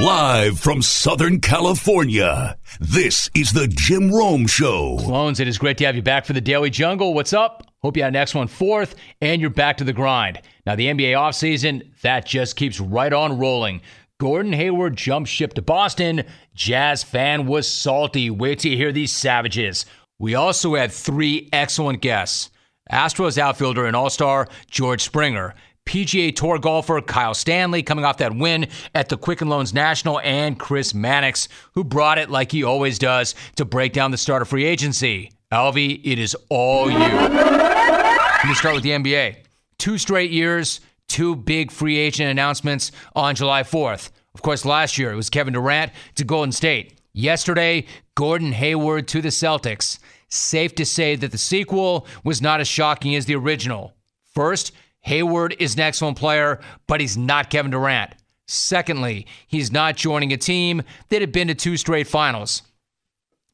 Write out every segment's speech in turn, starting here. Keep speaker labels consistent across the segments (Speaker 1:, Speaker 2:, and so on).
Speaker 1: Live from Southern California, this is the Jim Rome Show.
Speaker 2: Clones, it is great to have you back for the Daily Jungle. What's up? Hope you had an excellent fourth, and you're back to the grind. Now, the NBA offseason, that just keeps right on rolling. Gordon Hayward jumped ship to Boston. Jazz fan was salty. Wait till you hear these savages. We also had three excellent guests Astros outfielder and all star George Springer. PGA Tour golfer Kyle Stanley coming off that win at the Quicken Loans National, and Chris Mannix, who brought it like he always does to break down the start of free agency. Alvy, it is all you. Let me start with the NBA. Two straight years, two big free agent announcements on July 4th. Of course, last year it was Kevin Durant to Golden State. Yesterday, Gordon Hayward to the Celtics. Safe to say that the sequel was not as shocking as the original. First, Hayward is an excellent player, but he's not Kevin Durant. Secondly, he's not joining a team that had been to two straight finals.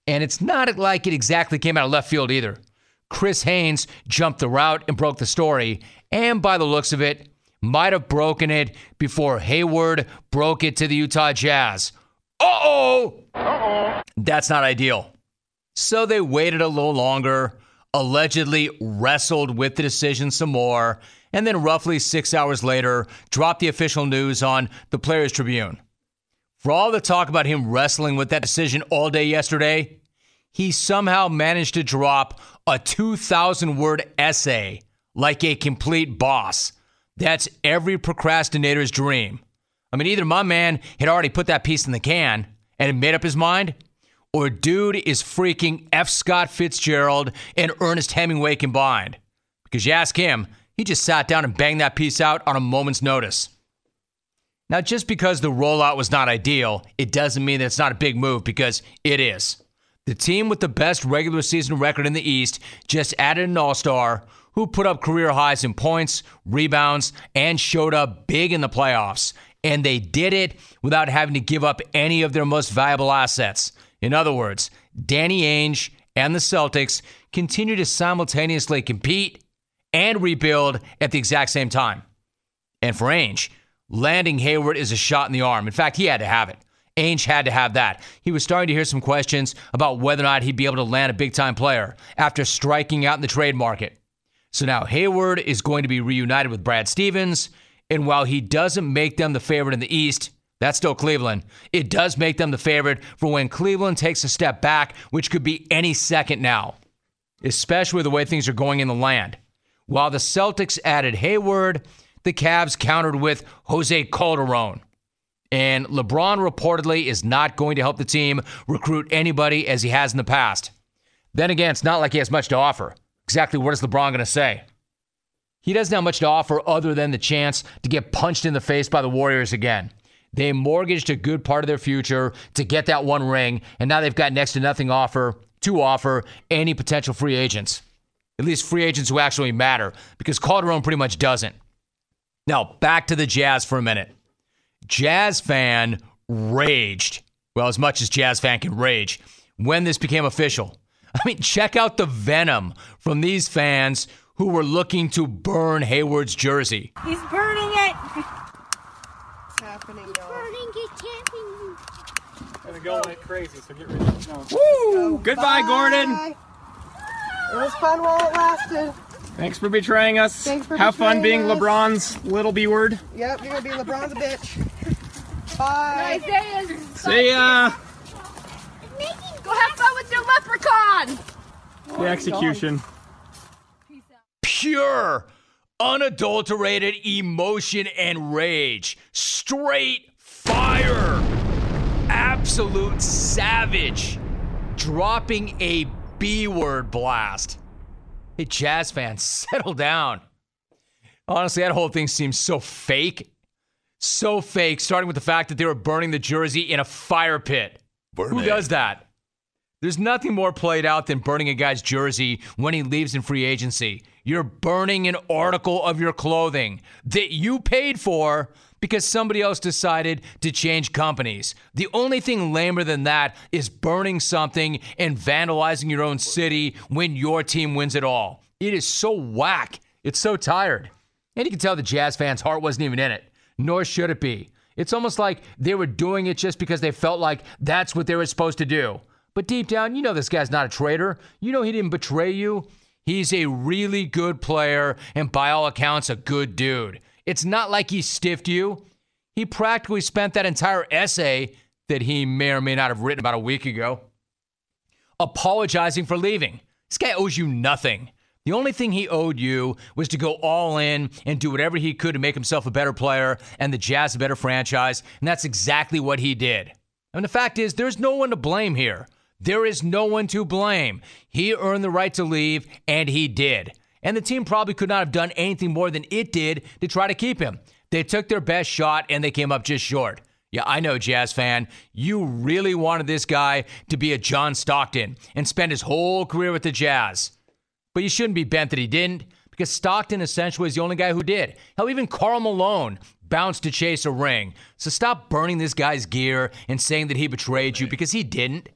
Speaker 2: And it's not like it exactly came out of left field either. Chris Haynes jumped the route and broke the story, and by the looks of it, might have broken it before Hayward broke it to the Utah Jazz. Uh oh! Uh-oh. That's not ideal. So they waited a little longer, allegedly wrestled with the decision some more, and then roughly six hours later, dropped the official news on the Players Tribune. For all the talk about him wrestling with that decision all day yesterday, he somehow managed to drop a 2,000 word essay like a complete boss. That's every procrastinator's dream. I mean, either my man had already put that piece in the can and had made up his mind, or dude is freaking F. Scott Fitzgerald and Ernest Hemingway combined. Because you ask him, he just sat down and banged that piece out on a moment's notice. Now, just because the rollout was not ideal, it doesn't mean that it's not a big move because it is. The team with the best regular season record in the East just added an all star who put up career highs in points, rebounds, and showed up big in the playoffs. And they did it without having to give up any of their most valuable assets. In other words, Danny Ainge and the Celtics continue to simultaneously compete and rebuild at the exact same time. And for Ainge, landing Hayward is a shot in the arm. In fact, he had to have it. Ainge had to have that. He was starting to hear some questions about whether or not he'd be able to land a big time player after striking out in the trade market. So now Hayward is going to be reunited with Brad Stevens. And while he doesn't make them the favorite in the East, that's still Cleveland. It does make them the favorite for when Cleveland takes a step back, which could be any second now, especially the way things are going in the land. While the Celtics added Hayward, the Cavs countered with Jose Calderon. And LeBron reportedly is not going to help the team recruit anybody as he has in the past. Then again, it's not like he has much to offer. Exactly what is LeBron going to say? He doesn't have much to offer other than the chance to get punched in the face by the Warriors again. They mortgaged a good part of their future to get that one ring, and now they've got next to nothing offer to offer any potential free agents at least free agents who actually matter, because Calderon pretty much doesn't. Now, back to the Jazz for a minute. Jazz fan raged, well, as much as Jazz fan can rage, when this became official. I mean, check out the venom from these fans who were looking to burn Hayward's jersey.
Speaker 3: He's burning it.
Speaker 4: It's happening,
Speaker 3: He's
Speaker 4: y'all.
Speaker 3: burning it, camping.
Speaker 5: Gonna go like crazy, so get ready. No.
Speaker 4: Woo!
Speaker 5: Goodbye, Gordon.
Speaker 4: It was fun while it lasted.
Speaker 5: Thanks for betraying us.
Speaker 4: Thanks for
Speaker 5: Have fun being
Speaker 4: us.
Speaker 5: LeBron's little B word.
Speaker 4: Yep, you're gonna be LeBron's bitch. Bye.
Speaker 3: Isaiah's
Speaker 5: See ya.
Speaker 3: Go have fun with your leprechaun.
Speaker 5: The execution.
Speaker 2: Pure, unadulterated emotion and rage. Straight fire. Absolute savage. Dropping a B word blast. Hey, Jazz fans, settle down. Honestly, that whole thing seems so fake. So fake, starting with the fact that they were burning the jersey in a fire pit. Who does that? There's nothing more played out than burning a guy's jersey when he leaves in free agency. You're burning an article of your clothing that you paid for because somebody else decided to change companies. The only thing lamer than that is burning something and vandalizing your own city when your team wins it all. It is so whack. It's so tired. And you can tell the Jazz fans' heart wasn't even in it, nor should it be. It's almost like they were doing it just because they felt like that's what they were supposed to do. But deep down, you know this guy's not a traitor. You know he didn't betray you. He's a really good player and by all accounts, a good dude. It's not like he stiffed you. He practically spent that entire essay that he may or may not have written about a week ago apologizing for leaving. This guy owes you nothing. The only thing he owed you was to go all in and do whatever he could to make himself a better player and the Jazz a better franchise. And that's exactly what he did. And the fact is, there's no one to blame here. There is no one to blame. He earned the right to leave, and he did. And the team probably could not have done anything more than it did to try to keep him. They took their best shot and they came up just short. Yeah, I know, Jazz fan. You really wanted this guy to be a John Stockton and spend his whole career with the Jazz. But you shouldn't be bent that he didn't, because Stockton essentially is the only guy who did. Hell, even Karl Malone bounced to chase a ring. So stop burning this guy's gear and saying that he betrayed you because he didn't.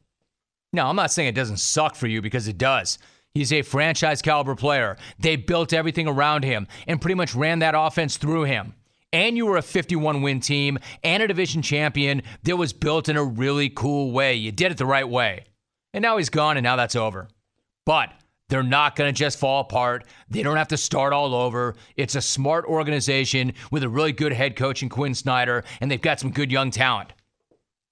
Speaker 2: No, I'm not saying it doesn't suck for you because it does. He's a franchise caliber player. They built everything around him and pretty much ran that offense through him. And you were a 51 win team and a division champion that was built in a really cool way. You did it the right way. And now he's gone, and now that's over. But they're not going to just fall apart. They don't have to start all over. It's a smart organization with a really good head coach in Quin Snyder, and they've got some good young talent.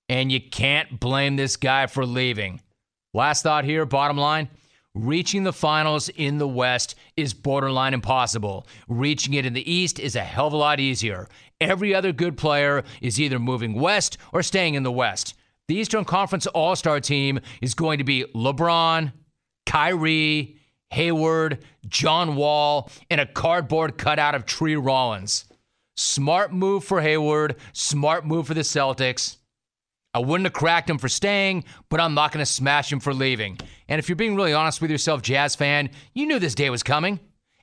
Speaker 2: And you can't blame this guy for leaving. Last thought here, bottom line reaching the finals in the West is borderline impossible. Reaching it in the East is a hell of a lot easier. Every other good player is either moving west or staying in the West. The Eastern Conference All Star team is going to be LeBron, Kyrie, Hayward, John Wall, and a cardboard cutout of Tree Rollins. Smart move for Hayward, smart move for the Celtics. I wouldn't have cracked him for staying, but I'm not going to smash him for leaving. And if you're being really honest with yourself, Jazz fan, you knew this day was coming.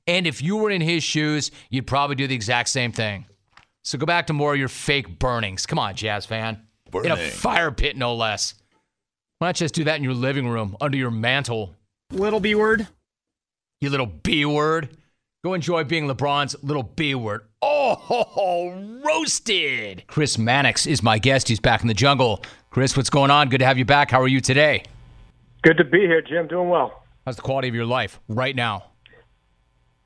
Speaker 2: And if you were in his shoes, you'd probably do the exact same thing. So go back to more of your fake burnings. Come on, Jazz fan. In a fire pit, no less. Why not just do that in your living room, under your mantle?
Speaker 5: Little B word.
Speaker 2: You little B word. Go enjoy being LeBron's little B word. Oh, roasted. Chris Mannix is my guest. He's back in the jungle. Chris, what's going on? Good to have you back. How are you today?
Speaker 6: Good to be here, Jim. Doing well.
Speaker 2: How's the quality of your life right now?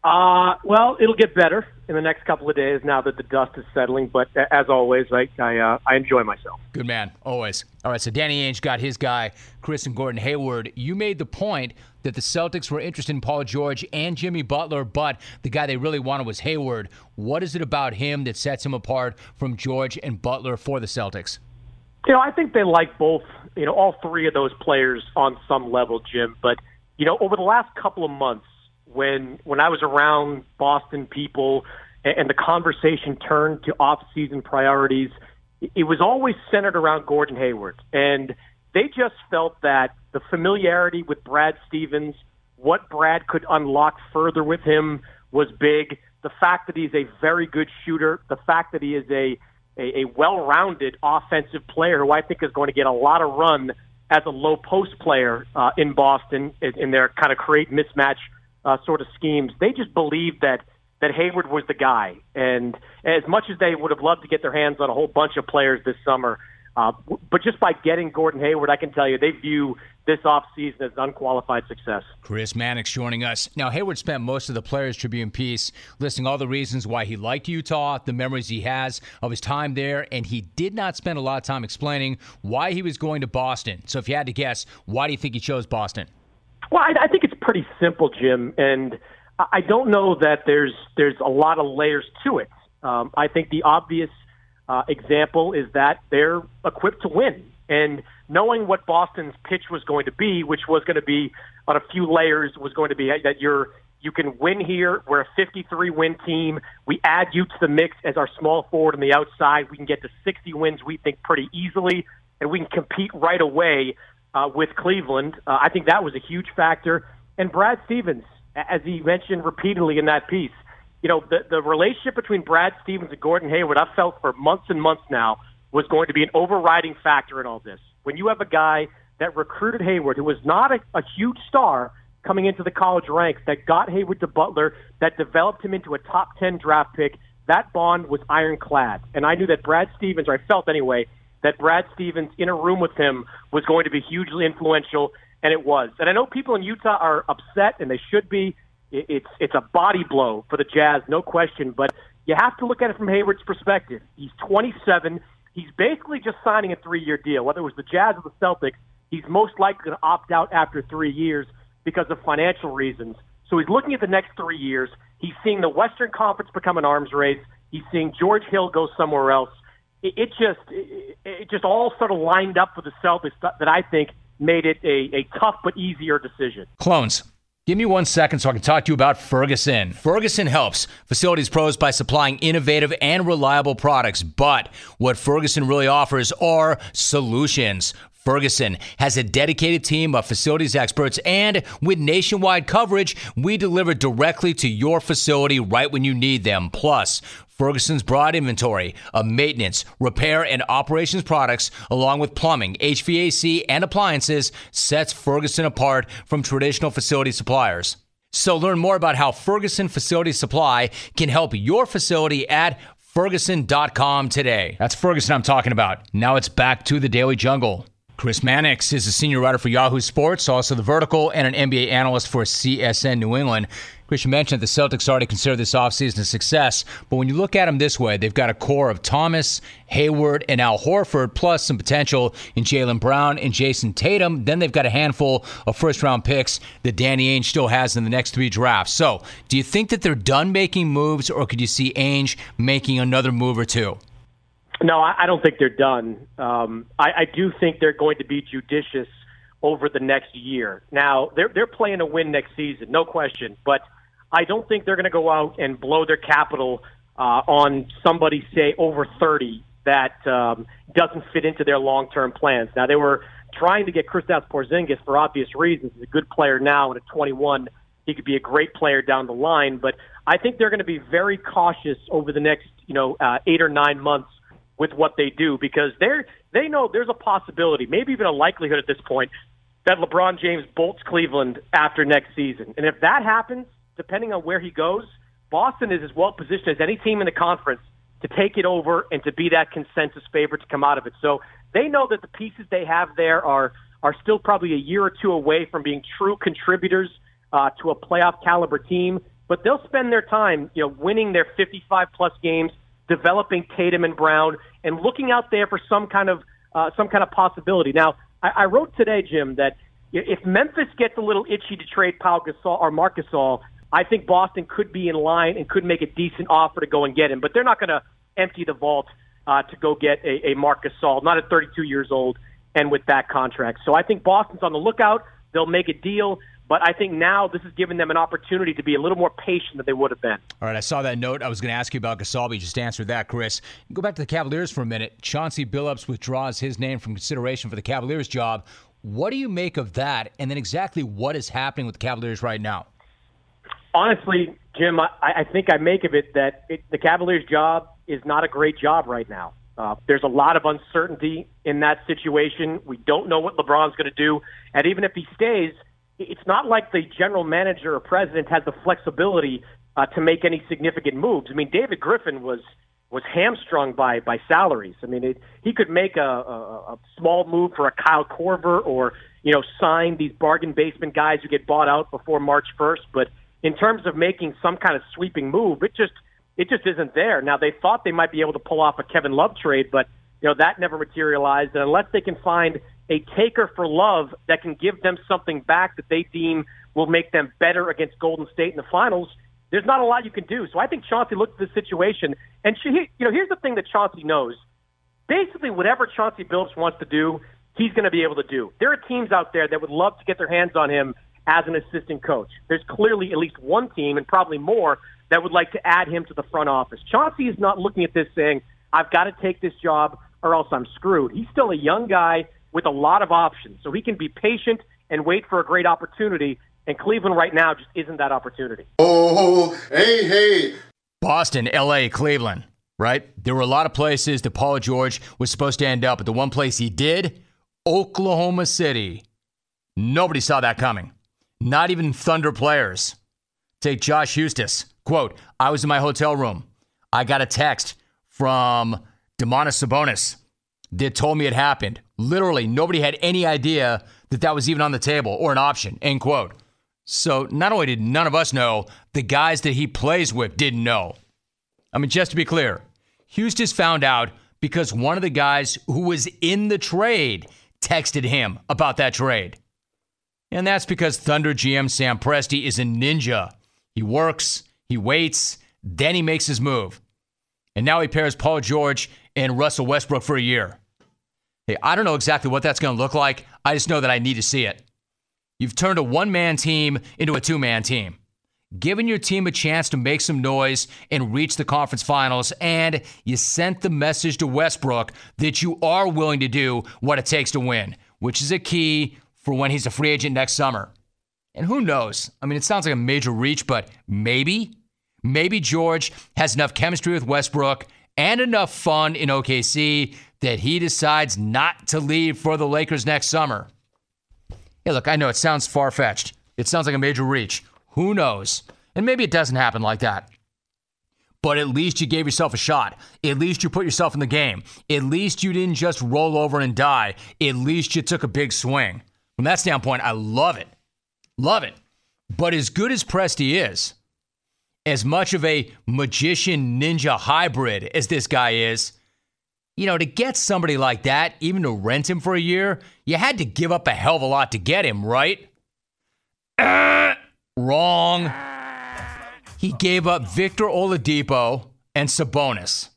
Speaker 6: Uh, well, it'll get better in the next couple of days now that the dust is settling. But as always, I I, uh, I enjoy myself.
Speaker 2: Good man, always. All right, so Danny Ainge got his guy, Chris and Gordon Hayward. You made the point that the Celtics were interested in Paul George and Jimmy Butler, but the guy they really wanted was Hayward. What is it about him that sets him apart from George and Butler for the Celtics?
Speaker 6: You know, I think they like both. You know, all three of those players on some level, Jim. But you know, over the last couple of months when when I was around Boston people and, and the conversation turned to off-season priorities, it was always centered around Gordon Hayward, and they just felt that the familiarity with Brad Stevens, what Brad could unlock further with him, was big. The fact that he's a very good shooter, the fact that he is a a, a well-rounded offensive player who I think is going to get a lot of run as a low post player uh, in Boston in, in their kind of create mismatch uh, sort of schemes. They just believed that that Hayward was the guy, and as much as they would have loved to get their hands on a whole bunch of players this summer, uh, but just by getting Gordon Hayward, I can tell you they view this offseason as unqualified success.
Speaker 2: Chris Mannix joining us. Now, Hayward spent most of the Players Tribune piece listing all the reasons why he liked Utah, the memories he has of his time there, and he did not spend a lot of time explaining why he was going to Boston. So, if you had to guess, why do you think he chose Boston?
Speaker 6: Well, I, I think it's pretty simple, Jim, and I don't know that there's there's a lot of layers to it. Um, I think the obvious uh, example is that they're equipped to win, and knowing what Boston's pitch was going to be, which was going to be on a few layers, was going to be that you're you can win here. We're a 53 win team. We add you to the mix as our small forward on the outside. We can get to 60 wins, we think, pretty easily, and we can compete right away uh, with Cleveland. Uh, I think that was a huge factor. And Brad Stevens, as he mentioned repeatedly in that piece, you know, the, the relationship between Brad Stevens and Gordon Hayward, I've felt for months and months now, was going to be an overriding factor in all this. When you have a guy that recruited Hayward, who was not a, a huge star coming into the college ranks, that got Hayward to Butler, that developed him into a top 10 draft pick, that bond was ironclad. And I knew that Brad Stevens, or I felt anyway, that Brad Stevens in a room with him was going to be hugely influential, and it was. And I know people in Utah are upset, and they should be. It's it's a body blow for the Jazz, no question. But you have to look at it from Hayward's perspective. He's 27. He's basically just signing a three-year deal. Whether it was the Jazz or the Celtics, he's most likely going to opt out after three years because of financial reasons. So he's looking at the next three years. He's seeing the Western Conference become an arms race. He's seeing George Hill go somewhere else. It, just it, it just all sort of lined up for the Celtics that I think made it a, a tough but easier decision.
Speaker 2: Clones. Give me one second so I can talk to you about Ferguson. Ferguson helps facilities pros by supplying innovative and reliable products, but what Ferguson really offers are solutions. Ferguson has a dedicated team of facilities experts, and with nationwide coverage, we deliver directly to your facility right when you need them. Plus, Ferguson's broad inventory of maintenance, repair, and operations products, along with plumbing, HVAC, and appliances, sets Ferguson apart from traditional facility suppliers. So learn more about how Ferguson Facility Supply can help your facility at ferguson.com today. That's Ferguson I'm talking about. Now it's back to the Daily Jungle. Chris Mannix is a senior writer for Yahoo Sports, also the vertical, and an NBA analyst for CSN New England. Chris, you mentioned that the Celtics already consider this offseason a success, but when you look at them this way, they've got a core of Thomas, Hayward, and Al Horford, plus some potential in Jaylen Brown and Jayson Tatum. Then they've got a handful of first round picks that Danny Ainge still has in the next three drafts. So, do you think that they're done making moves, or could you see Ainge making another move or two?
Speaker 6: No, I don't think they're done. Um, I, I do think they're going to be judicious over the next year. Now they're they're playing to win next season, no question. But I don't think they're going to go out and blow their capital uh, on somebody say over thirty that um, doesn't fit into their long term plans. Now they were trying to get Kristaps Porzingis for obvious reasons. He's a good player now, and at 21, he could be a great player down the line. But I think they're going to be very cautious over the next you know uh, eight or nine months with what they do because they're they know there's a possibility, maybe even a likelihood at this point, that LeBron James bolts Cleveland after next season. And if that happens, depending on where he goes, Boston is as well positioned as any team in the conference to take it over and to be that consensus favorite to come out of it. So they know that the pieces they have there are are still probably a year or two away from being true contributors uh, to a playoff caliber team. But they'll spend their time, you know, winning their 55 plus games, developing Tatum and Brown, and looking out there for some kind of uh, some kind of possibility. Now, I, I wrote today, Jim, that if Memphis gets a little itchy to trade Paul Gasol or Marc Gasol, I think Boston could be in line and could make a decent offer to go and get him. But they're not going to empty the vault uh, to go get a, a Marc Gasol, not at 32 years old and with that contract. So I think Boston's on the lookout. They'll make a deal. But I think now this has given them an opportunity to be a little more patient than they would have been.
Speaker 2: All right, I saw that note. I was going to ask you about Gasol, but you just answered that, Chris. Go back to the Cavaliers for a minute. Chauncey Billups withdraws his name from consideration for the Cavaliers job. What do you make of that? And then exactly what is happening with the Cavaliers right now?
Speaker 6: Honestly, Jim, I, I think I make of it that it, the Cavaliers job is not a great job right now. Uh, there's a lot of uncertainty in that situation. We don't know what LeBron's going to do. And even if he stays – it's not like the general manager or president has the flexibility uh, to make any significant moves. I mean, David Griffin was was hamstrung by by salaries. I mean, it, he could make a, a, a small move for a Kyle Korver or you know sign these bargain basement guys who get bought out before March 1st. But in terms of making some kind of sweeping move, it just it just isn't there. Now they thought they might be able to pull off a Kevin Love trade, but you know that never materialized. And unless they can find a taker for love that can give them something back that they deem will make them better against Golden State in the finals, there's not a lot you can do. So I think Chauncey looked at the situation, and she, you know, here's the thing that Chauncey knows. Basically, whatever Chauncey Billups wants to do, he's going to be able to do. There are teams out there that would love to get their hands on him as an assistant coach. There's clearly at least one team, and probably more, that would like to add him to the front office. Chauncey is not looking at this saying, I've got to take this job or else I'm screwed. He's still a young guy with a lot of options. So he can be patient and wait for a great opportunity. And Cleveland right now just isn't that opportunity.
Speaker 7: Oh, oh, oh. hey, hey.
Speaker 2: Boston, LA, Cleveland, right? There were a lot of places that Paul George was supposed to end up, but the one place he did, Oklahoma City. Nobody saw that coming. Not even Thunder players. Take Josh Huestis. Quote, I was in my hotel room. I got a text from Domantas Sabonis that told me it happened. Literally, nobody had any idea that that was even on the table or an option. End quote. So not only did none of us know, the guys that he plays with didn't know. I mean, just to be clear, Huestis found out because one of the guys who was in the trade texted him about that trade. And that's because Thunder GM Sam Presti is a ninja. He works, he waits, then he makes his move. And now he pairs Paul George and Russell Westbrook for a year. Hey, I don't know exactly what that's going to look like. I just know that I need to see it. You've turned a one man team into a two man team, given your team a chance to make some noise and reach the conference finals, and you sent the message to Westbrook that you are willing to do what it takes to win, which is a key for when he's a free agent next summer. And who knows? I mean, it sounds like a major reach, but maybe, maybe George has enough chemistry with Westbrook and enough fun in OKC that he decides not to leave for the Lakers next summer. Hey, look, I know it sounds far fetched. It sounds like a major reach. Who knows? And maybe it doesn't happen like that. But at least you gave yourself a shot. At least you put yourself in the game. At least you didn't just roll over and die. At least you took a big swing. From that standpoint, I love it. Love it. But as good as Presti is, as much of a magician ninja hybrid as this guy is, you know, to get somebody like that, even to rent him for a year, you had to give up a hell of a lot to get him, right? Uh, wrong. He gave up Victor Oladipo and Sabonis.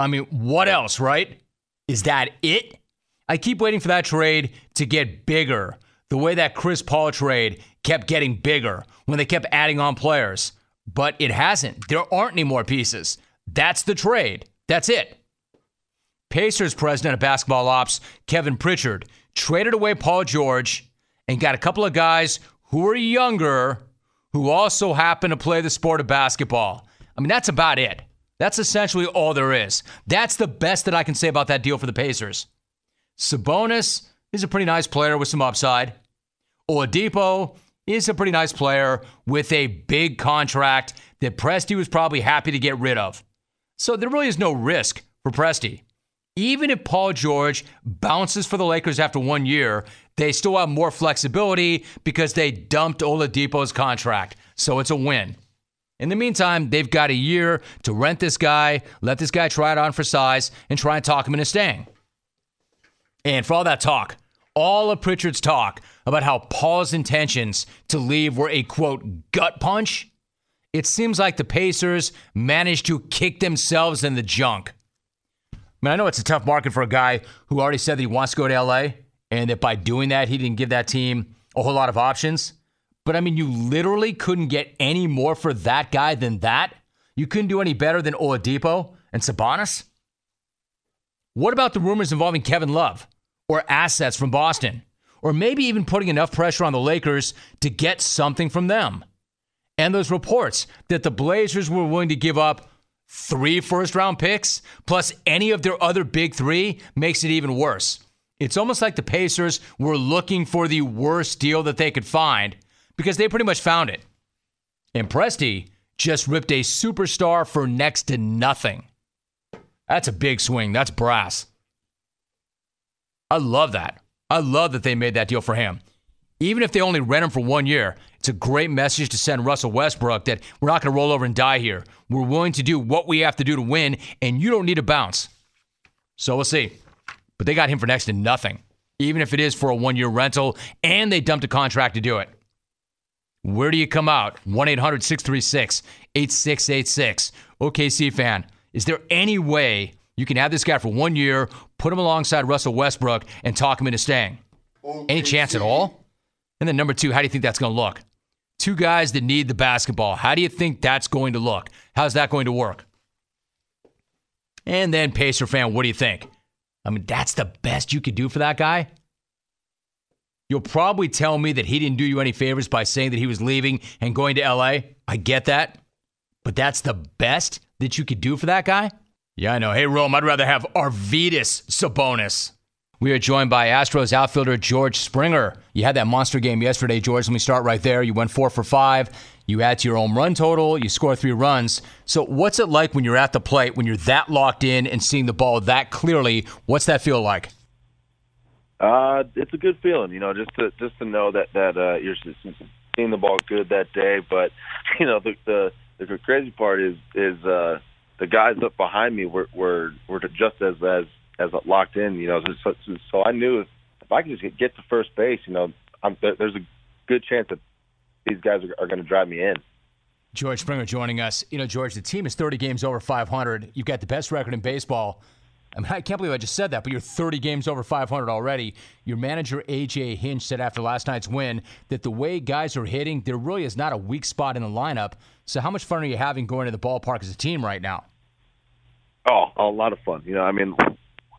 Speaker 2: I mean, what else, right? Is that it? I keep waiting for that trade to get bigger, the way that Chris Paul trade kept getting bigger when they kept adding on players. But it hasn't. There aren't any more pieces. That's the trade. That's it. Pacers president of basketball ops, Kevin Pritchard, traded away Paul George and got a couple of guys who are younger who also happen to play the sport of basketball. I mean, that's about it. That's essentially all there is. That's the best that I can say about that deal for the Pacers. Sabonis is a pretty nice player with some upside. Oladipo is a pretty nice player with a big contract that Presti was probably happy to get rid of. So there really is no risk for Presti even if Paul George bounces for the Lakers after one year, they still have more flexibility because they dumped Oladipo's contract. So it's a win. In the meantime, they've got a year to rent this guy, let this guy try it on for size, and try and talk him into staying. And for all that talk, all of Pritchard's talk about how Paul's intentions to leave were a quote gut punch, it seems like the Pacers managed to kick themselves in the junk. I mean, I know it's a tough market for a guy who already said that he wants to go to LA and that by doing that, he didn't give that team a whole lot of options. But I mean, you literally couldn't get any more for that guy than that. You couldn't do any better than Oladipo and Sabonis. What about the rumors involving Kevin Love or assets from Boston? Or maybe even putting enough pressure on the Lakers to get something from them? And those reports that the Blazers were willing to give up three first round picks plus any of their other big three makes it even worse. It's almost like the Pacers were looking for the worst deal that they could find because they pretty much found it. And Presti just ripped a superstar for next to nothing. That's a big swing. That's brass. I love that. I love that they made that deal for him. Even if they only rent him for one year, it's a great message to send Russell Westbrook that we're not going to roll over and die here. We're willing to do what we have to do to win, and you don't need to bounce. So we'll see. But they got him for next to nothing, even if it is for a one year rental, and they dumped a contract to do it. Where do you come out? 1 800 636 8686. OKC fan, is there any way you can have this guy for one year, put him alongside Russell Westbrook, and talk him into staying? Any chance at all? And then number two, how do you think that's going to look? Two guys that need the basketball. How do you think that's going to look? How's that going to work? And then, Pacer fan, what do you think? I mean, that's the best you could do for that guy? You'll probably tell me that he didn't do you any favors by saying that he was leaving and going to LA. I get that. But that's the best that you could do for that guy? Yeah, I know. Hey, Rome, I'd rather have Arvydas Sabonis. We are joined by Astros outfielder George Springer. You had that monster game yesterday, George. Let me start right there. You went four for five. You add to your home run total. You score three runs. So, what's it like when you're at the plate, when you're that locked in and seeing the ball that clearly? What's that feel like?
Speaker 8: Uh, it's a good feeling, you know, just to just to know that that uh, you're seeing the ball good that day. But you know, the the, the crazy part is is uh, the guys up behind me were were were just as as as locked in, you know. So, so, I knew if, if I could just get to first base, you know, I'm, there's a good chance that these guys are, are going to drive me in.
Speaker 2: George Springer joining us. You know, George, the team is 30 games over 500. You've got the best record in baseball. I mean, I can't believe I just said that, but you're 30 games over 500 already. Your manager, AJ Hinch, said after last night's win that the way guys are hitting, there really is not a weak spot in the lineup. So, how much fun are you having going to the ballpark as a team right now?
Speaker 8: Oh, a lot of fun. You know, I mean,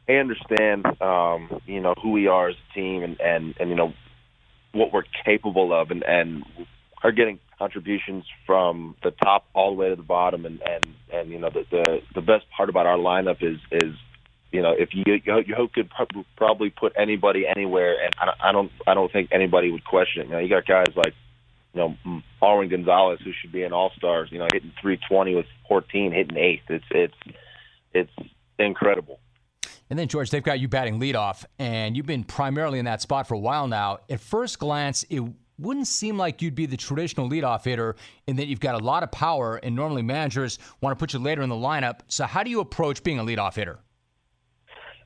Speaker 8: I understand, um, you know, who we are as a team and, and, and you know, what we're capable of and, and are getting contributions from the top all the way to the bottom. And, and, and you know, the, the, the best part about our lineup is, is, you know, if you, you, could probably put anybody anywhere, and I don't, I don't, think anybody would question it. You know, you got guys like, you know, Marwin Gonzalez, who should be an All Stars. You know, hitting 320 with 14, hitting eighth. It's, it's, it's incredible.
Speaker 2: And then, George, they've got you batting leadoff, and you've been primarily in that spot for a while now. At first glance, it wouldn't seem like you'd be the traditional leadoff hitter in that you've got a lot of power, and normally managers want to put you later in the lineup. So, how do you approach being a leadoff hitter?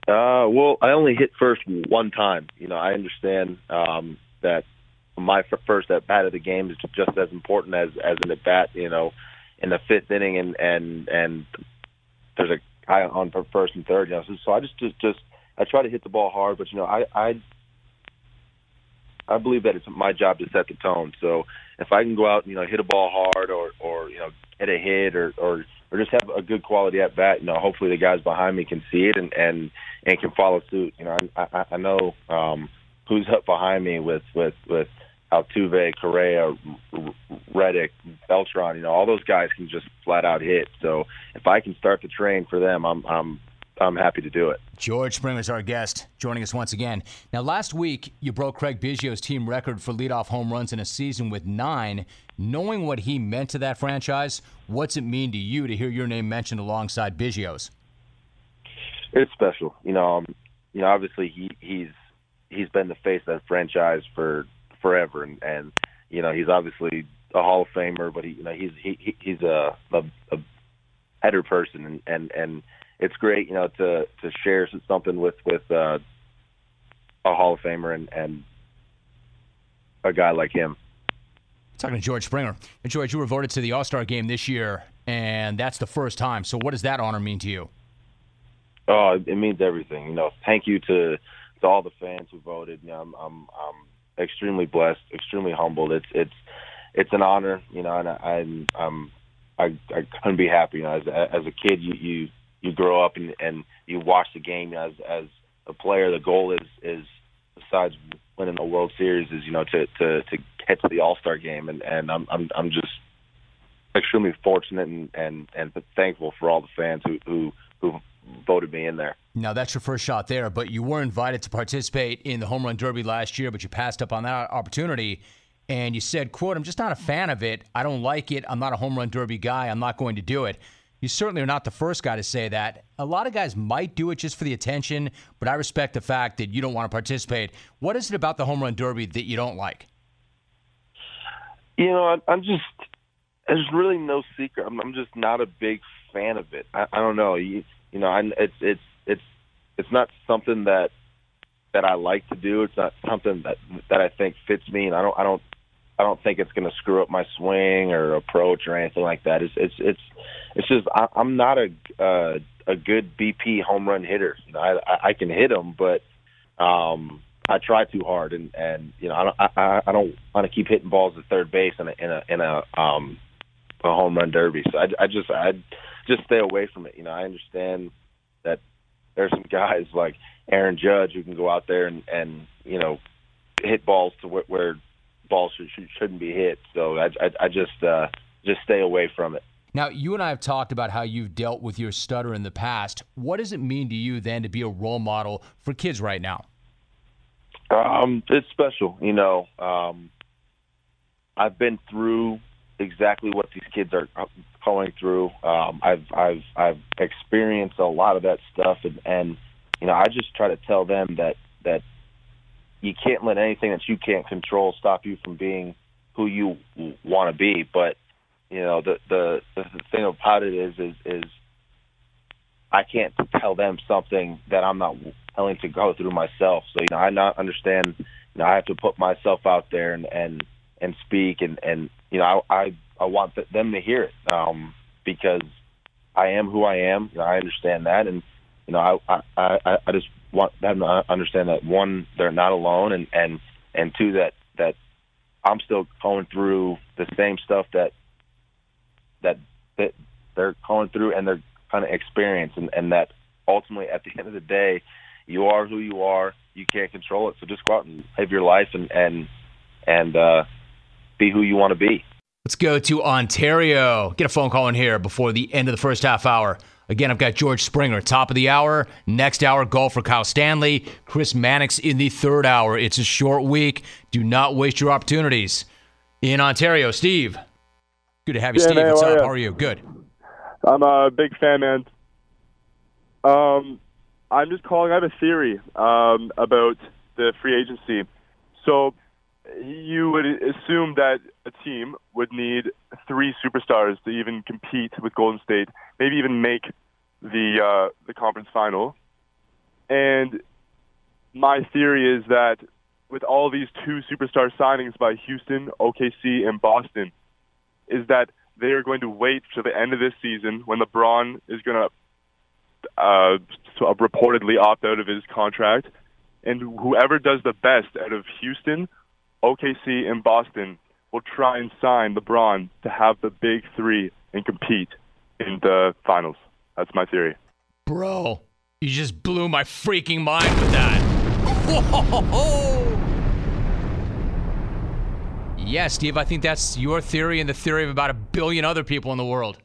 Speaker 8: Uh, well, I only hit first one time. You know, I understand um, that my first at bat of the game is just as important as as an at bat. You know, in the fifth inning, and and and there's a guy on first and third. You know, so, so I just, just just I try to hit the ball hard, but you know, I I I believe that it's my job to set the tone. So if I can go out and you know hit a ball hard, or or you know get a hit, or or or just have a good quality at bat, you know, hopefully the guys behind me can see it and and and can follow suit. You know, I I, I know um, who's up behind me with with with Altuve, Correa, Reddick, Beltran, you know, all those guys can just flat out hit. So if I can start to train for them, I'm I'm I'm happy to do it.
Speaker 2: George Springer is our guest, joining us once again. Now, last week you broke Craig Biggio's team record for leadoff home runs in a season with nine. Knowing what he meant to that franchise, what's it mean to you to hear your name mentioned alongside Biggio's?
Speaker 8: It's special, you know. Um, you know, obviously he he's he's been the face of that franchise for forever, and and you know he's obviously a Hall of Famer, but he you know he's he he's a a, a header person, and and and it's great you know to to share something with with uh, a Hall of Famer and and a guy like him.
Speaker 2: Talking to George Springer. And George, you were voted to the All Star game this year, and that's the first time. So, what does that honor mean to you?
Speaker 8: Oh, it means everything. You know, thank you to to all the fans who voted. You know, I'm I'm, I'm extremely blessed, extremely humbled. It's it's it's an honor, you know, and I, I'm I'm I, I couldn't be happy. You know, as as a kid, you you you grow up and and you watch the game as as a player. The goal is is besides winning the World Series is you know to to to get to the All Star game, and and I'm I'm I'm just extremely fortunate and and and thankful for all the fans who who who voted me in there.
Speaker 2: Now that's your first shot there, but you were invited to participate in the home run derby last year, but you passed up on that opportunity. And you said, "quote I'm just not a fan of it. I don't like it. I'm not a home run derby guy. I'm not going to do it." You certainly are not the first guy to say that. A lot of guys might do it just for the attention, but I respect the fact that you don't want to participate. What is it about the home run derby that you don't like?
Speaker 8: You know, I'm just there's really no secret. I'm, just not a big fan of it. I, I don't know. You, you know, I, it's it's it's it's not something that that I like to do. It's not something that that I think fits me, and I don't I don't I don't think it's going to screw up my swing or approach or anything like that. It's it's it's it's just I, I'm not a uh, a good BP home run hitter. You know, I I can hit them, but um, I try too hard, and and you know I don't I, I don't want to keep hitting balls at third base in a in a in a um a home run derby. So I I just I just stay away from it. You know, I understand that there's some guys like Aaron Judge who can go out there and and you know hit balls to where, where balls should, should, shouldn't be hit. So I I, I just uh, just stay away from it.
Speaker 2: Now, you and I have talked about how you've dealt with your stutter in the past. What does it mean to you then to be a role model for kids right now?
Speaker 8: Um, it's special, you know. Um, I've been through exactly what these kids are going through. Um, I've I've I've experienced a lot of that stuff, and, and you know, I just try to tell them that that you can't let anything that you can't control stop you from being who you want to be. But you know, the, the the thing about it is is is I can't tell them something that I'm not willing to go through myself. So you know, I not understand. You know, I have to put myself out there and and and speak and and you know, I I, I want them to hear it um, because I am who I am. You know, I understand that, and you know, I I I, I just want them to understand that one, they're not alone, and and and two, that that I'm still going through the same stuff that that that they're going through and they're kind of experience, and and that ultimately at the end of the day, you are who you are. You can't control it, so just go out and live your life and and and uh, be who you want to be.
Speaker 2: Let's go to Ontario. Get a phone call in here before the end of the first half hour. Again, I've got George Springer, top of the hour. Next hour, golf for Kyle Stanley. Chris Mannix in the third hour. It's a short week. Do not waste your opportunities. In Ontario, Steve. Good to have you,
Speaker 9: yeah,
Speaker 2: Steve.
Speaker 9: Man,
Speaker 2: What's
Speaker 9: how
Speaker 2: up?
Speaker 9: are you?
Speaker 2: How are you? Good.
Speaker 9: I'm a big fan, man. Um, I'm just calling. I have a theory um, about the free agency. So you would assume that a team would need three superstars to even compete with Golden State, maybe even make the uh, the conference final. And my theory is that with all these two superstar signings by Houston, OKC, and Boston, is that they are going to wait to the end of this season when LeBron is going to uh, reportedly opt out of his contract, and whoever does the best out of Houston, OKC, and Boston will try and sign LeBron to have the big three and compete in the finals. That's my theory.
Speaker 2: Bro, you just blew my freaking mind with that. Yeah, Steve, I think that's your theory and the theory of about a billion other people in the world.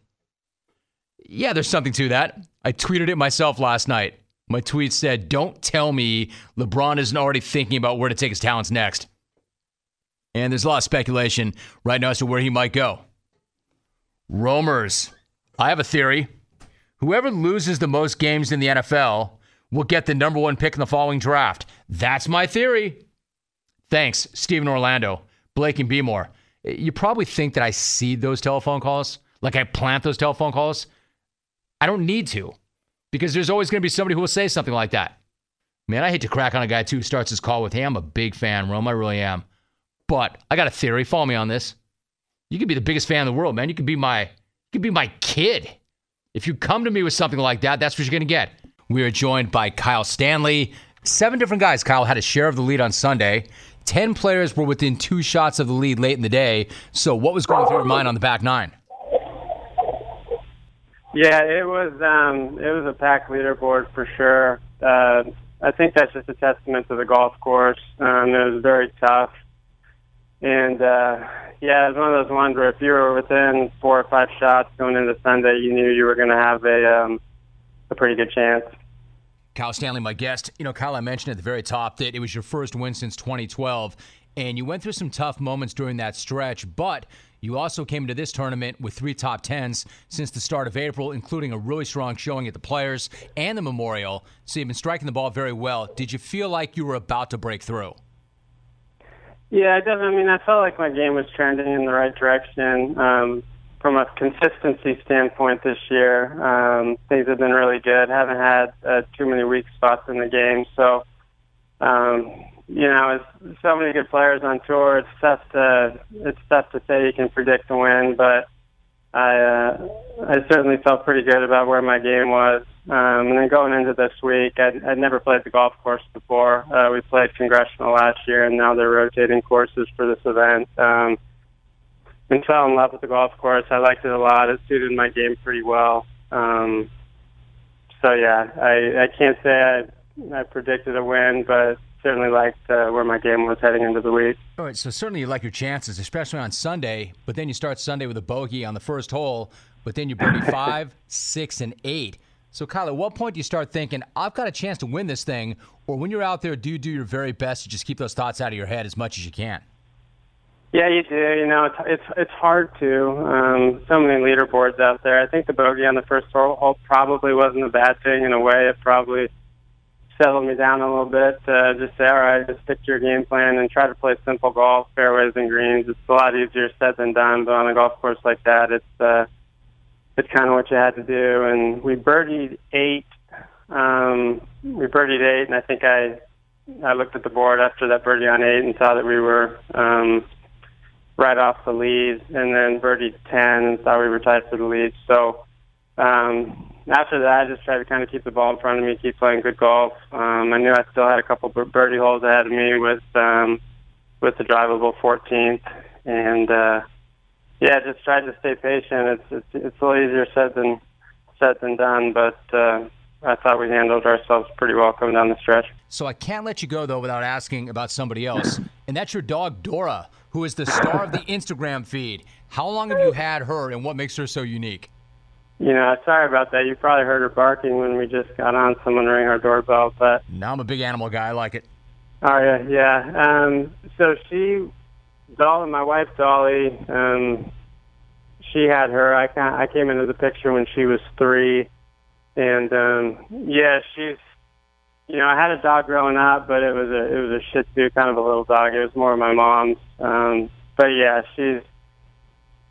Speaker 2: Yeah, there's something to that. I tweeted it myself last night. My tweet said, Don't tell me LeBron isn't already thinking about where to take his talents next. And there's a lot of speculation right now as to where he might go. Romers. I have a theory. Whoever loses the most games in the NFL will get the number one pick in the following draft. That's my theory. Thanks, Stephen Orlando, Blake and Beemore. You probably think that I seed those telephone calls, like I plant those telephone calls. I don't need to, because there's always going to be somebody who will say something like that. Man, I hate to crack on a guy too who starts his call with, "Hey, I'm a big fan, Rome. I really am." But I got a theory. Follow me on this. You could be the biggest fan in the world, man. You could be my, you could be my kid. If you come to me with something like that, that's what you're going to get. We are joined by Kyle Stanley. Seven different guys, Kyle, had a share of the lead on Sunday. Ten players were within two shots of the lead late in the day. So, what was going through your mind on the back nine?
Speaker 10: Yeah, it was um, it was a packed leaderboard for sure. Uh, I think that's just a testament to the golf course. Um, it was very tough, and uh, yeah, it was one of those ones where if you were within four or five shots going into Sunday, you knew you were going to have a um, a pretty good chance.
Speaker 2: Kyle Stanley, my guest. You know, Kyle, I mentioned at the very top that it was your first win since 2012, and you went through some tough moments during that stretch, but you also came into this tournament with three top tens since the start of April, including a really strong showing at the Players and the Memorial. So you've been striking the ball very well. Did you feel like you were about to break through?
Speaker 10: Yeah, I definitely. I mean, I felt like my game was trending in the right direction. Um, from a consistency standpoint this year, um, things have been really good. Haven't had uh, too many weak spots in the game, so um, you know, it's so many good players on tour. It's tough to it's tough to say you can predict the win, but I uh, I certainly felt pretty good about where my game was. Um, and then going into this week, I'd, I'd never played the golf course before. Uh, we played Congressional last year, and now they're rotating courses for this event. Um, and fell in love with the golf course. I liked it a lot. It suited my game pretty well. Um, so yeah, I, I can't say I, I predicted a win, but certainly liked uh, where my game was heading into the week.
Speaker 2: All right, so certainly you like your chances, especially on Sunday. But then you start Sunday with a bogey on the first hole, but then you birdie five, six, and eight. So, Kyle, at what point do you start thinking, I've got a chance to win this thing? Or when you're out there, do you do your very best to just keep those thoughts out of your head as much as you can?
Speaker 10: Yeah, you do. You know, it's it's it's hard to. Um, so many leaderboards out there. I think the bogey on the first hole probably wasn't a bad thing in a way. It probably settled me down a little bit. Uh, just say, all right, just stick to your game plan and try to play simple golf, fairways and greens. It's a lot easier said than done. But on a golf course like that, it's uh, it's kind of what you had to do. And we birdied eight. Um, we birdied eight, and I think I I looked at the board after that birdie on eight and saw that we were. Um, right off the lead, and then birdied 10 and thought we were tied for the lead. So um, after that, I just tried to kind of keep the ball in front of me, keep playing good golf. Um, I knew I still had a couple birdie holes ahead of me with um, with the drivable 14th, and uh, yeah, just tried to stay patient. It's it's, it's a little easier said than said than done, but uh, I thought we handled ourselves pretty well coming down the stretch.
Speaker 2: So I can't let you go though without asking about somebody else, and that's your dog Dora, who is the star of the Instagram feed. How long have you had her, and what makes her so unique?
Speaker 10: You know, sorry about that. You probably heard her barking when we just got on. Someone rang our doorbell, but
Speaker 2: now I'm a big animal guy. I like it.
Speaker 10: Oh yeah, yeah. Um, so she, Dolly, my wife Dolly, um, she had her. I I came into the picture when she was three, and um, yeah, she's. You know, I had a dog growing up, but it was a it was a Shih Tzu, kind of a little dog. It was more of my mom's. Um, but yeah, she's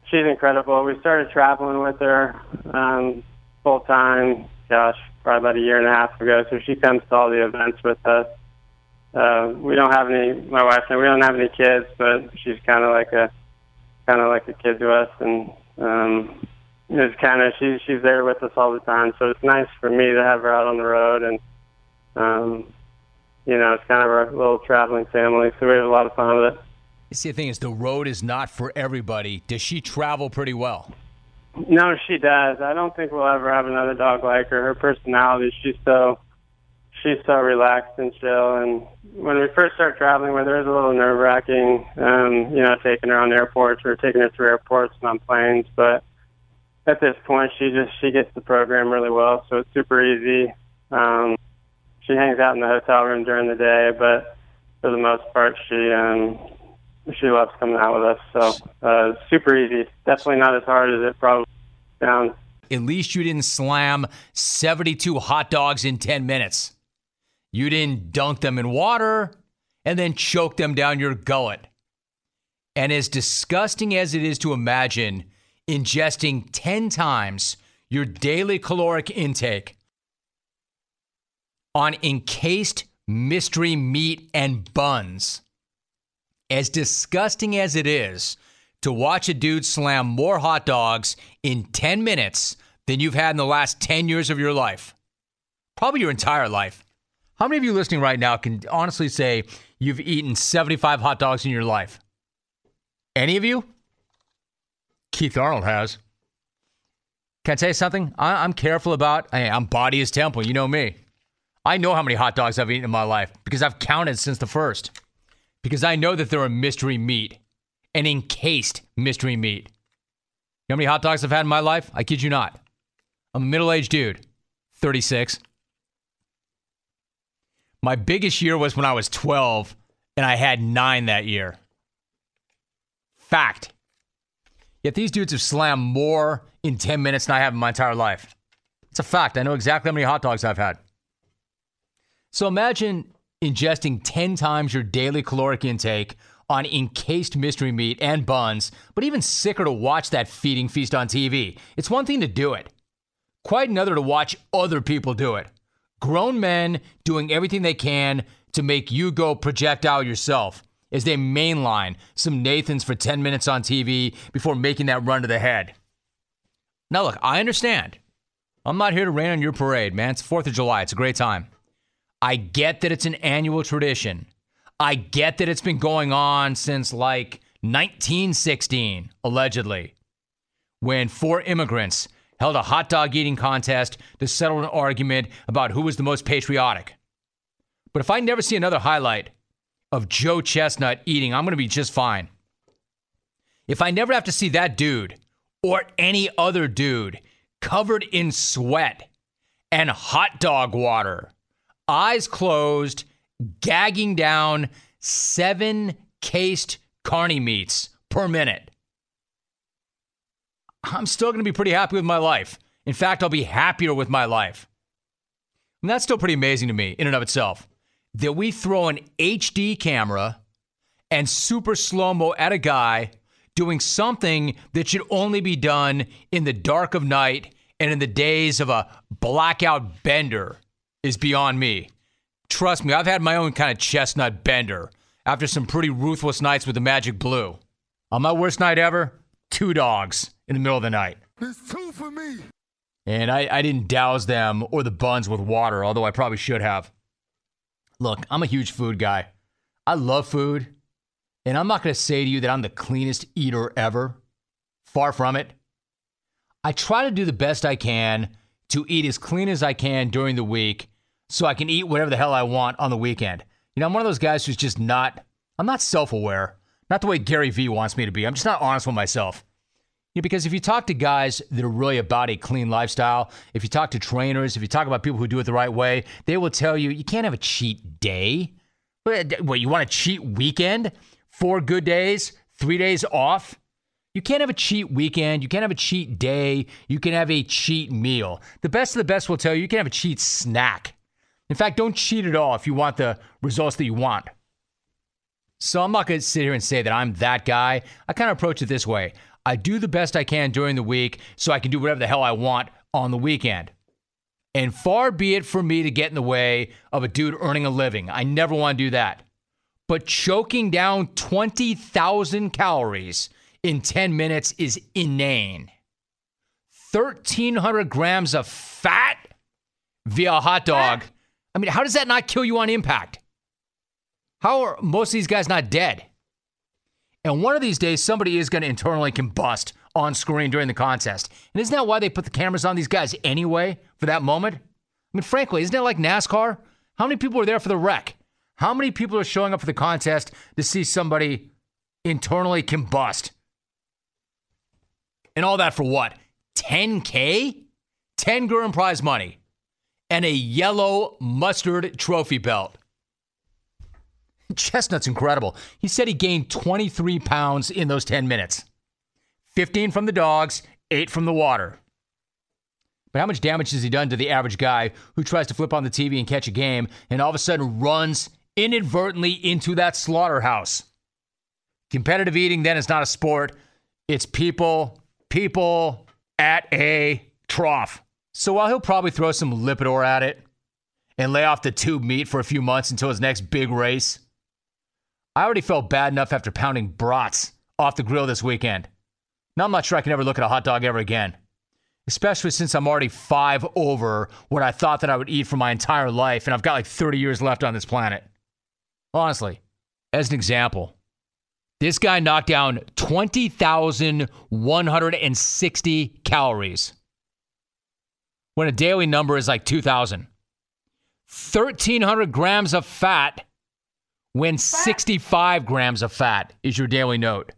Speaker 10: she's incredible. We started traveling with her um, full time. Gosh, probably about a year and a half ago. So she comes to all the events with us. Uh, we don't have any. My wife and we don't have any kids, but she's kind of like a kind of like a kid to us, and um, it's kind of she she's there with us all the time. So it's nice for me to have her out on the road, and um, you know, it's kind of our little traveling family. So we have a lot of fun with it.
Speaker 2: You see, the thing is, the road is not for everybody. Does she travel pretty well?
Speaker 10: No, she does. I don't think we'll ever have another dog like her. Her personality, she's so she's so relaxed and chill. And when we first started traveling with her, it was a little nerve wracking. Um, you know, taking her on airports or taking her through airports and on planes. But at this point, she just she gets the program really well, so it's super easy. Um, she hangs out in the hotel room during the day, but for the most part, she um, she loves coming out with us. So uh, super easy. Definitely not as hard as it probably sounds.
Speaker 2: At least you didn't slam 72 hot dogs in 10 minutes. You didn't dunk them in water and then choke them down your gullet. And as disgusting as it is to imagine ingesting 10 times your daily caloric intake on encased mystery meat and buns, as disgusting as it is to watch a dude slam more hot dogs in 10 minutes than you've had in the last 10 years of your life, probably your entire life. How many of you listening right now can honestly say you've eaten 75 hot dogs in your life? Any of you? Keith Arnold has. Can I tell you something? I, am careful about. I, I'm body is temple. You know me. I know how many hot dogs I've eaten in my life because I've counted since the first because I know that they're a mystery meat, an encased mystery meat. You know how many hot dogs I've had in my life? I kid you not. I'm a middle aged dude, 36. My biggest year was when I was 12, and I had nine that year. Fact. Yet these dudes have slammed more in 10 minutes than I have in my entire life. It's a fact. I know exactly how many hot dogs I've had. So imagine ingesting 10 times your daily caloric intake on encased mystery meat and buns, but even sicker to watch that feeding feast on TV. It's one thing to do it, quite another to watch other people do it. Grown men doing everything they can to make you go projectile yourself as they mainline some Nathans for 10 minutes on TV before making that run to the head. Now, look, I understand. I'm not here to rain on your parade, man. It's 4th of July. It's a great time. I get that it's an annual tradition. I get that it's been going on since like 1916, allegedly, when four immigrants held a hot dog eating contest to settle an argument about who was the most patriotic. But if I never see another highlight of Joe Chestnut eating, I'm going to be just fine. If I never have to see that dude or any other dude covered in sweat and hot dog water, eyes closed, gagging down seven cased carny meats per minute. I'm still going to be pretty happy with my life. In fact, I'll be happier with my life. And that's still pretty amazing to me in and of itself that we throw an HD camera and super slow mo at a guy doing something that should only be done in the dark of night and in the days of a blackout bender is beyond me. Trust me, I've had my own kind of chestnut bender after some pretty ruthless nights with the Magic Blue. On my worst night ever, two dogs in the middle of the night.
Speaker 7: It's two for me.
Speaker 2: And I, I didn't douse them or the buns with water, although I probably should have. Look, I'm a huge food guy. I love food. And I'm not going to say to you that I'm the cleanest eater ever. Far from it. I try to do the best I can to eat as clean as I can during the week so I can eat whatever the hell I want on the weekend. You know, I'm one of those guys who's just not, I'm not self aware. Not the way Gary Vee wants me to be. I'm just not honest with myself. You know, because if you talk to guys that are really about a clean lifestyle, if you talk to trainers, if you talk about people who do it the right way, they will tell you you can't have a cheat day. What, you want a cheat weekend? Four good days, three days off? You can't have a cheat weekend. You can't have a cheat day. You can have a cheat meal. The best of the best will tell you you can have a cheat snack. In fact, don't cheat at all if you want the results that you want. So I'm not going to sit here and say that I'm that guy. I kind of approach it this way I do the best I can during the week so I can do whatever the hell I want on the weekend. And far be it for me to get in the way of a dude earning a living. I never want to do that. But choking down 20,000 calories in 10 minutes is inane. 1,300 grams of fat via a hot dog. Ah! I mean, how does that not kill you on impact? How are most of these guys not dead? And one of these days, somebody is going to internally combust on screen during the contest. And isn't that why they put the cameras on these guys anyway for that moment? I mean, frankly, isn't it like NASCAR? How many people are there for the wreck? How many people are showing up for the contest to see somebody internally combust? And all that for what? 10K? 10 grand prize money and a yellow mustard trophy belt. Chestnut's incredible. He said he gained 23 pounds in those 10 minutes 15 from the dogs, 8 from the water. But how much damage has he done to the average guy who tries to flip on the TV and catch a game and all of a sudden runs inadvertently into that slaughterhouse? Competitive eating then is not a sport, it's people people at a trough. So while he'll probably throw some Lipitor at it and lay off the tube meat for a few months until his next big race, I already felt bad enough after pounding brats off the grill this weekend. Now I'm not sure I can ever look at a hot dog ever again. Especially since I'm already five over what I thought that I would eat for my entire life, and I've got like 30 years left on this planet. Honestly, as an example, this guy knocked down 20,160 calories when a daily number is like 2,000. 1,300 grams of fat when 65 grams of fat is your daily note.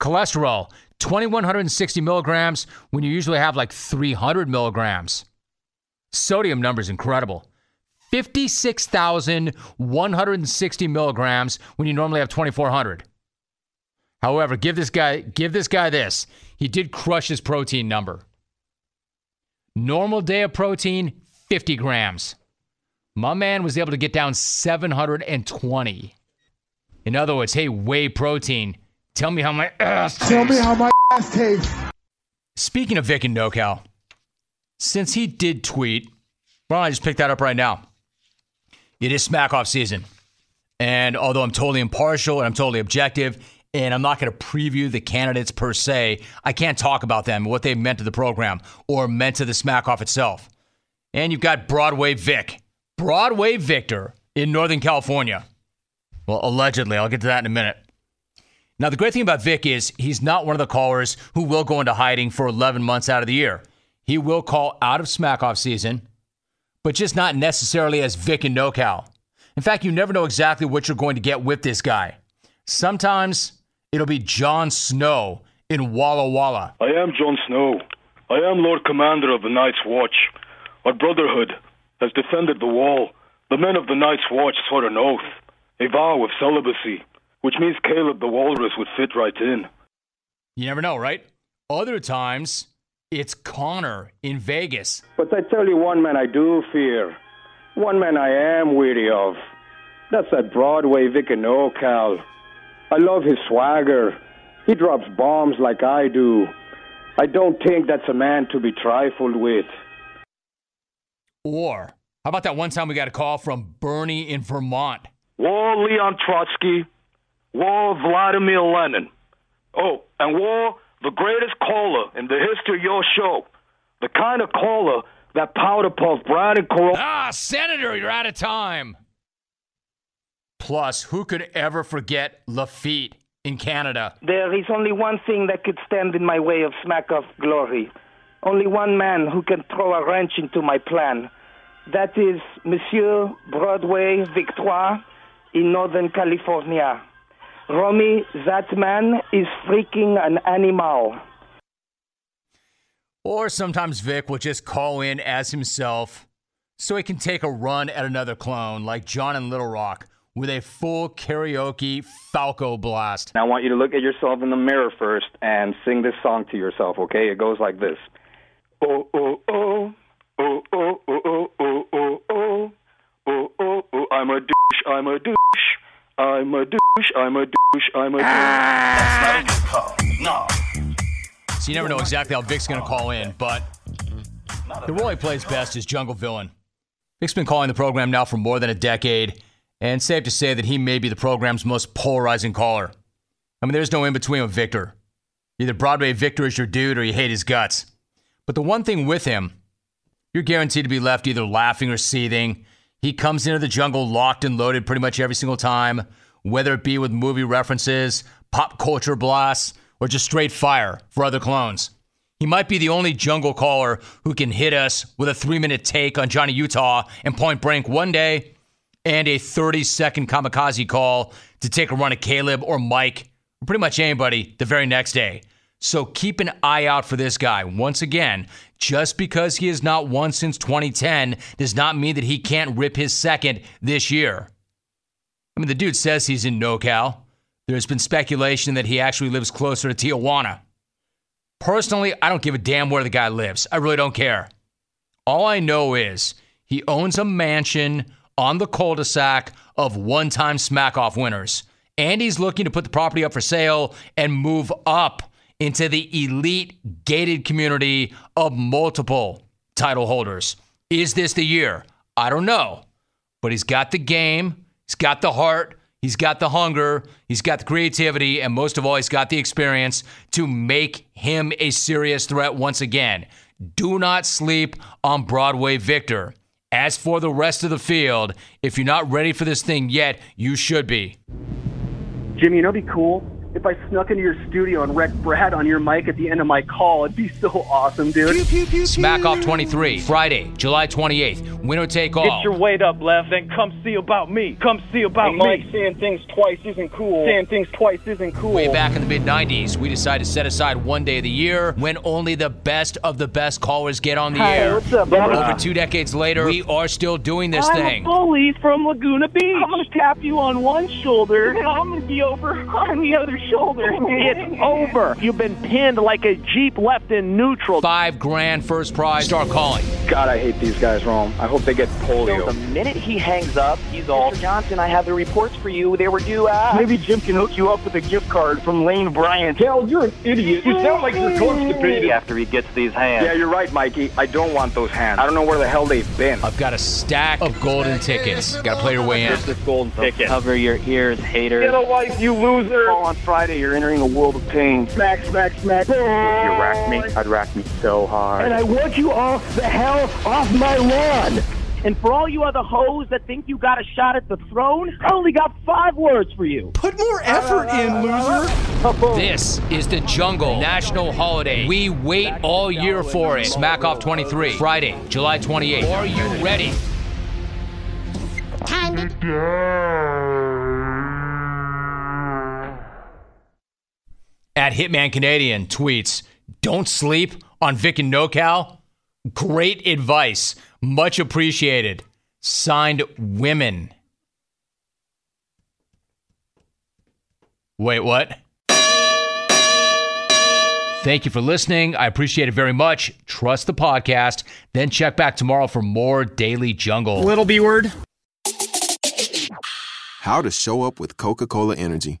Speaker 2: Cholesterol, 2,160 milligrams when you usually have like 300 milligrams. Sodium number is incredible. 56,160 milligrams when you normally have 2,400. However, give this guy give this guy this. He did crush his protein number. Normal day of protein, 50 grams. My man was able to get down 720. In other words, hey, whey protein, tell me how my ass tastes.
Speaker 7: Tell me how my ass tastes.
Speaker 2: Speaking of Vic and NorCal, since he did tweet, why don't I just pick that up right now? It is smack off season. And although I'm totally impartial and I'm totally objective, and I'm not going to preview the candidates per se, I can't talk about them, what they meant to the program or meant to the smack off itself. And you've got Broadway Vic, Broadway Victor in Northern California. Well, allegedly. I'll get to that in a minute. Now, the great thing about Vic is he's not one of the callers who will go into hiding for 11 months out of the year. He will call out of smack off season but just not necessarily as Vic and NorCal. In fact, you never know exactly what you're going to get with this guy. Sometimes it'll be Jon Snow in Walla Walla.
Speaker 11: I am Jon Snow. I am Lord Commander of the Night's Watch. Our brotherhood has defended the wall. The men of the Night's Watch swore an oath, a vow of celibacy, which means Caleb the Walrus would fit right in.
Speaker 2: You never know, right? Other times, it's Connor in Vegas.
Speaker 12: But I tell you one man I do fear. One man I am weary of. That's that Broadway Vic in NorCal. I love his swagger. He drops bombs like I do. I don't think that's a man to be trifled with.
Speaker 2: Or, how about that one time we got a call from Bernie in Vermont?
Speaker 11: War Leon Trotsky. War Vladimir Lenin. Oh, and war the greatest caller in the history of your show. The kind of caller that powder puff and Corona.
Speaker 2: Ah, Senator, you're out of time. Plus, who could ever forget Lafitte in Canada?
Speaker 13: There is only one thing that could stand in my way of smack off glory. Only one man who can throw a wrench into my plan. That is Monsieur Broadway Victoire in Northern California. Romy, that man is freaking an animal.
Speaker 2: Or sometimes Vic will just call in as himself so he can take a run at another clone like John in Little Rock with a full karaoke Falco blast.
Speaker 12: Now I want you to look at yourself in the mirror first and sing this song to yourself, okay? It goes like this.
Speaker 11: Oh, oh, oh. Oh, oh, oh, oh, oh, oh, oh. Oh, oh, oh. I'm a douche. I'm a douche. I'm a douche. I'm a douche. I'm a douche. That's not a good call.
Speaker 2: No. So you never know exactly how Vic's going to call in, but the role he plays best is jungle villain. Vic's been calling the program now for more than a decade, and safe to say that he may be the program's most polarizing caller. I mean, there's no in between with Victor. Either Broadway Victor is your dude or you hate his guts. But the one thing with him, you're guaranteed to be left either laughing or seething. He comes into the jungle locked and loaded pretty much every single time, whether it be with movie references, pop culture blasts, or just straight fire for other clones. He might be the only jungle caller who can hit us with a three minute take on Johnny Utah and Point Break one day and a 30 second kamikaze call to take a run at Caleb or Mike, or pretty much anybody, the very next day. So keep an eye out for this guy. Once again, just because he has not won since 2010 does not mean that he can't rip his second this year. I mean, the dude says he's in NorCal. There's been speculation that he actually lives closer to Tijuana. Personally, I don't give a damn where the guy lives. I really don't care. All I know is he owns a mansion on the cul de sac of one time smack off winners. And he's looking to put the property up for sale and move up into the elite gated community of multiple title holders. Is this the year? I don't know. But he's got the game, he's got the heart, he's got the hunger, he's got the creativity, and most of all, he's got the experience to make him a serious threat once again. Do not sleep on Broadway Victor. As for the rest of the field, if you're not ready for this thing yet, you should be.
Speaker 14: Jimmy, you know, be cool if I snuck into your studio and wrecked Brad on your mic at the end of my call. It'd be so awesome, dude.
Speaker 2: Smack Off 23, Friday, July 28th. Winner take all.
Speaker 15: Get your weight up, Lev, then come see about me. Come see about
Speaker 14: hey, Mike,
Speaker 15: me.
Speaker 14: saying things twice isn't cool. Saying things twice isn't cool.
Speaker 2: Way back in the mid 90s, we decided to set aside one day of the year when only the best of the best callers get on the
Speaker 14: Hi,
Speaker 2: air.
Speaker 14: what's up, brother?
Speaker 2: Over two decades later, we are still doing this
Speaker 15: I'm
Speaker 2: thing.
Speaker 15: a bully from Laguna Beach. I'm gonna tap you on one shoulder, and I'm gonna be over on the other shoulder. It's over. You've been pinned like a Jeep left in neutral.
Speaker 2: Five grand first prize. Start calling.
Speaker 12: God, I hate these guys, Rome. I hope they get polio.
Speaker 16: So the minute he hangs up, he's all, Mr. Johnson, I have the reports for you. They were due uh
Speaker 14: Maybe Jim can hook you up with a gift card from Lane Bryant.
Speaker 12: Hell, you're an idiot. You sound like you're constipated.
Speaker 16: after he gets these hands.
Speaker 12: Yeah, you're right, Mikey. I don't want those hands. I don't know where the hell they've been.
Speaker 2: I've got a stack of golden tickets. Got to play your way in.
Speaker 14: Here's this golden ticket.
Speaker 16: Cover your ears, hater.
Speaker 14: Get a life, you loser. Call on Friday, you're entering a world of pain. Smack, smack, smack.
Speaker 12: You rack me. I'd rack me so hard.
Speaker 14: And I want you off the hell off my lawn. And for all you other hoes that think you got a shot at the throne, I only got five words for you.
Speaker 4: Put more effort in, loser.
Speaker 2: This is the Jungle National Holiday. We wait all year for it. Smack Off 23, Friday, July 28th. Are you ready? At Hitman Canadian tweets, don't sleep on Vic and NorCal. Great advice. Much appreciated. Signed women. Wait, what? Thank you for listening. I appreciate it very much. Trust the podcast. Then check back tomorrow for more Daily Jungle.
Speaker 5: Little B word.
Speaker 17: How to show up with Coca Cola Energy.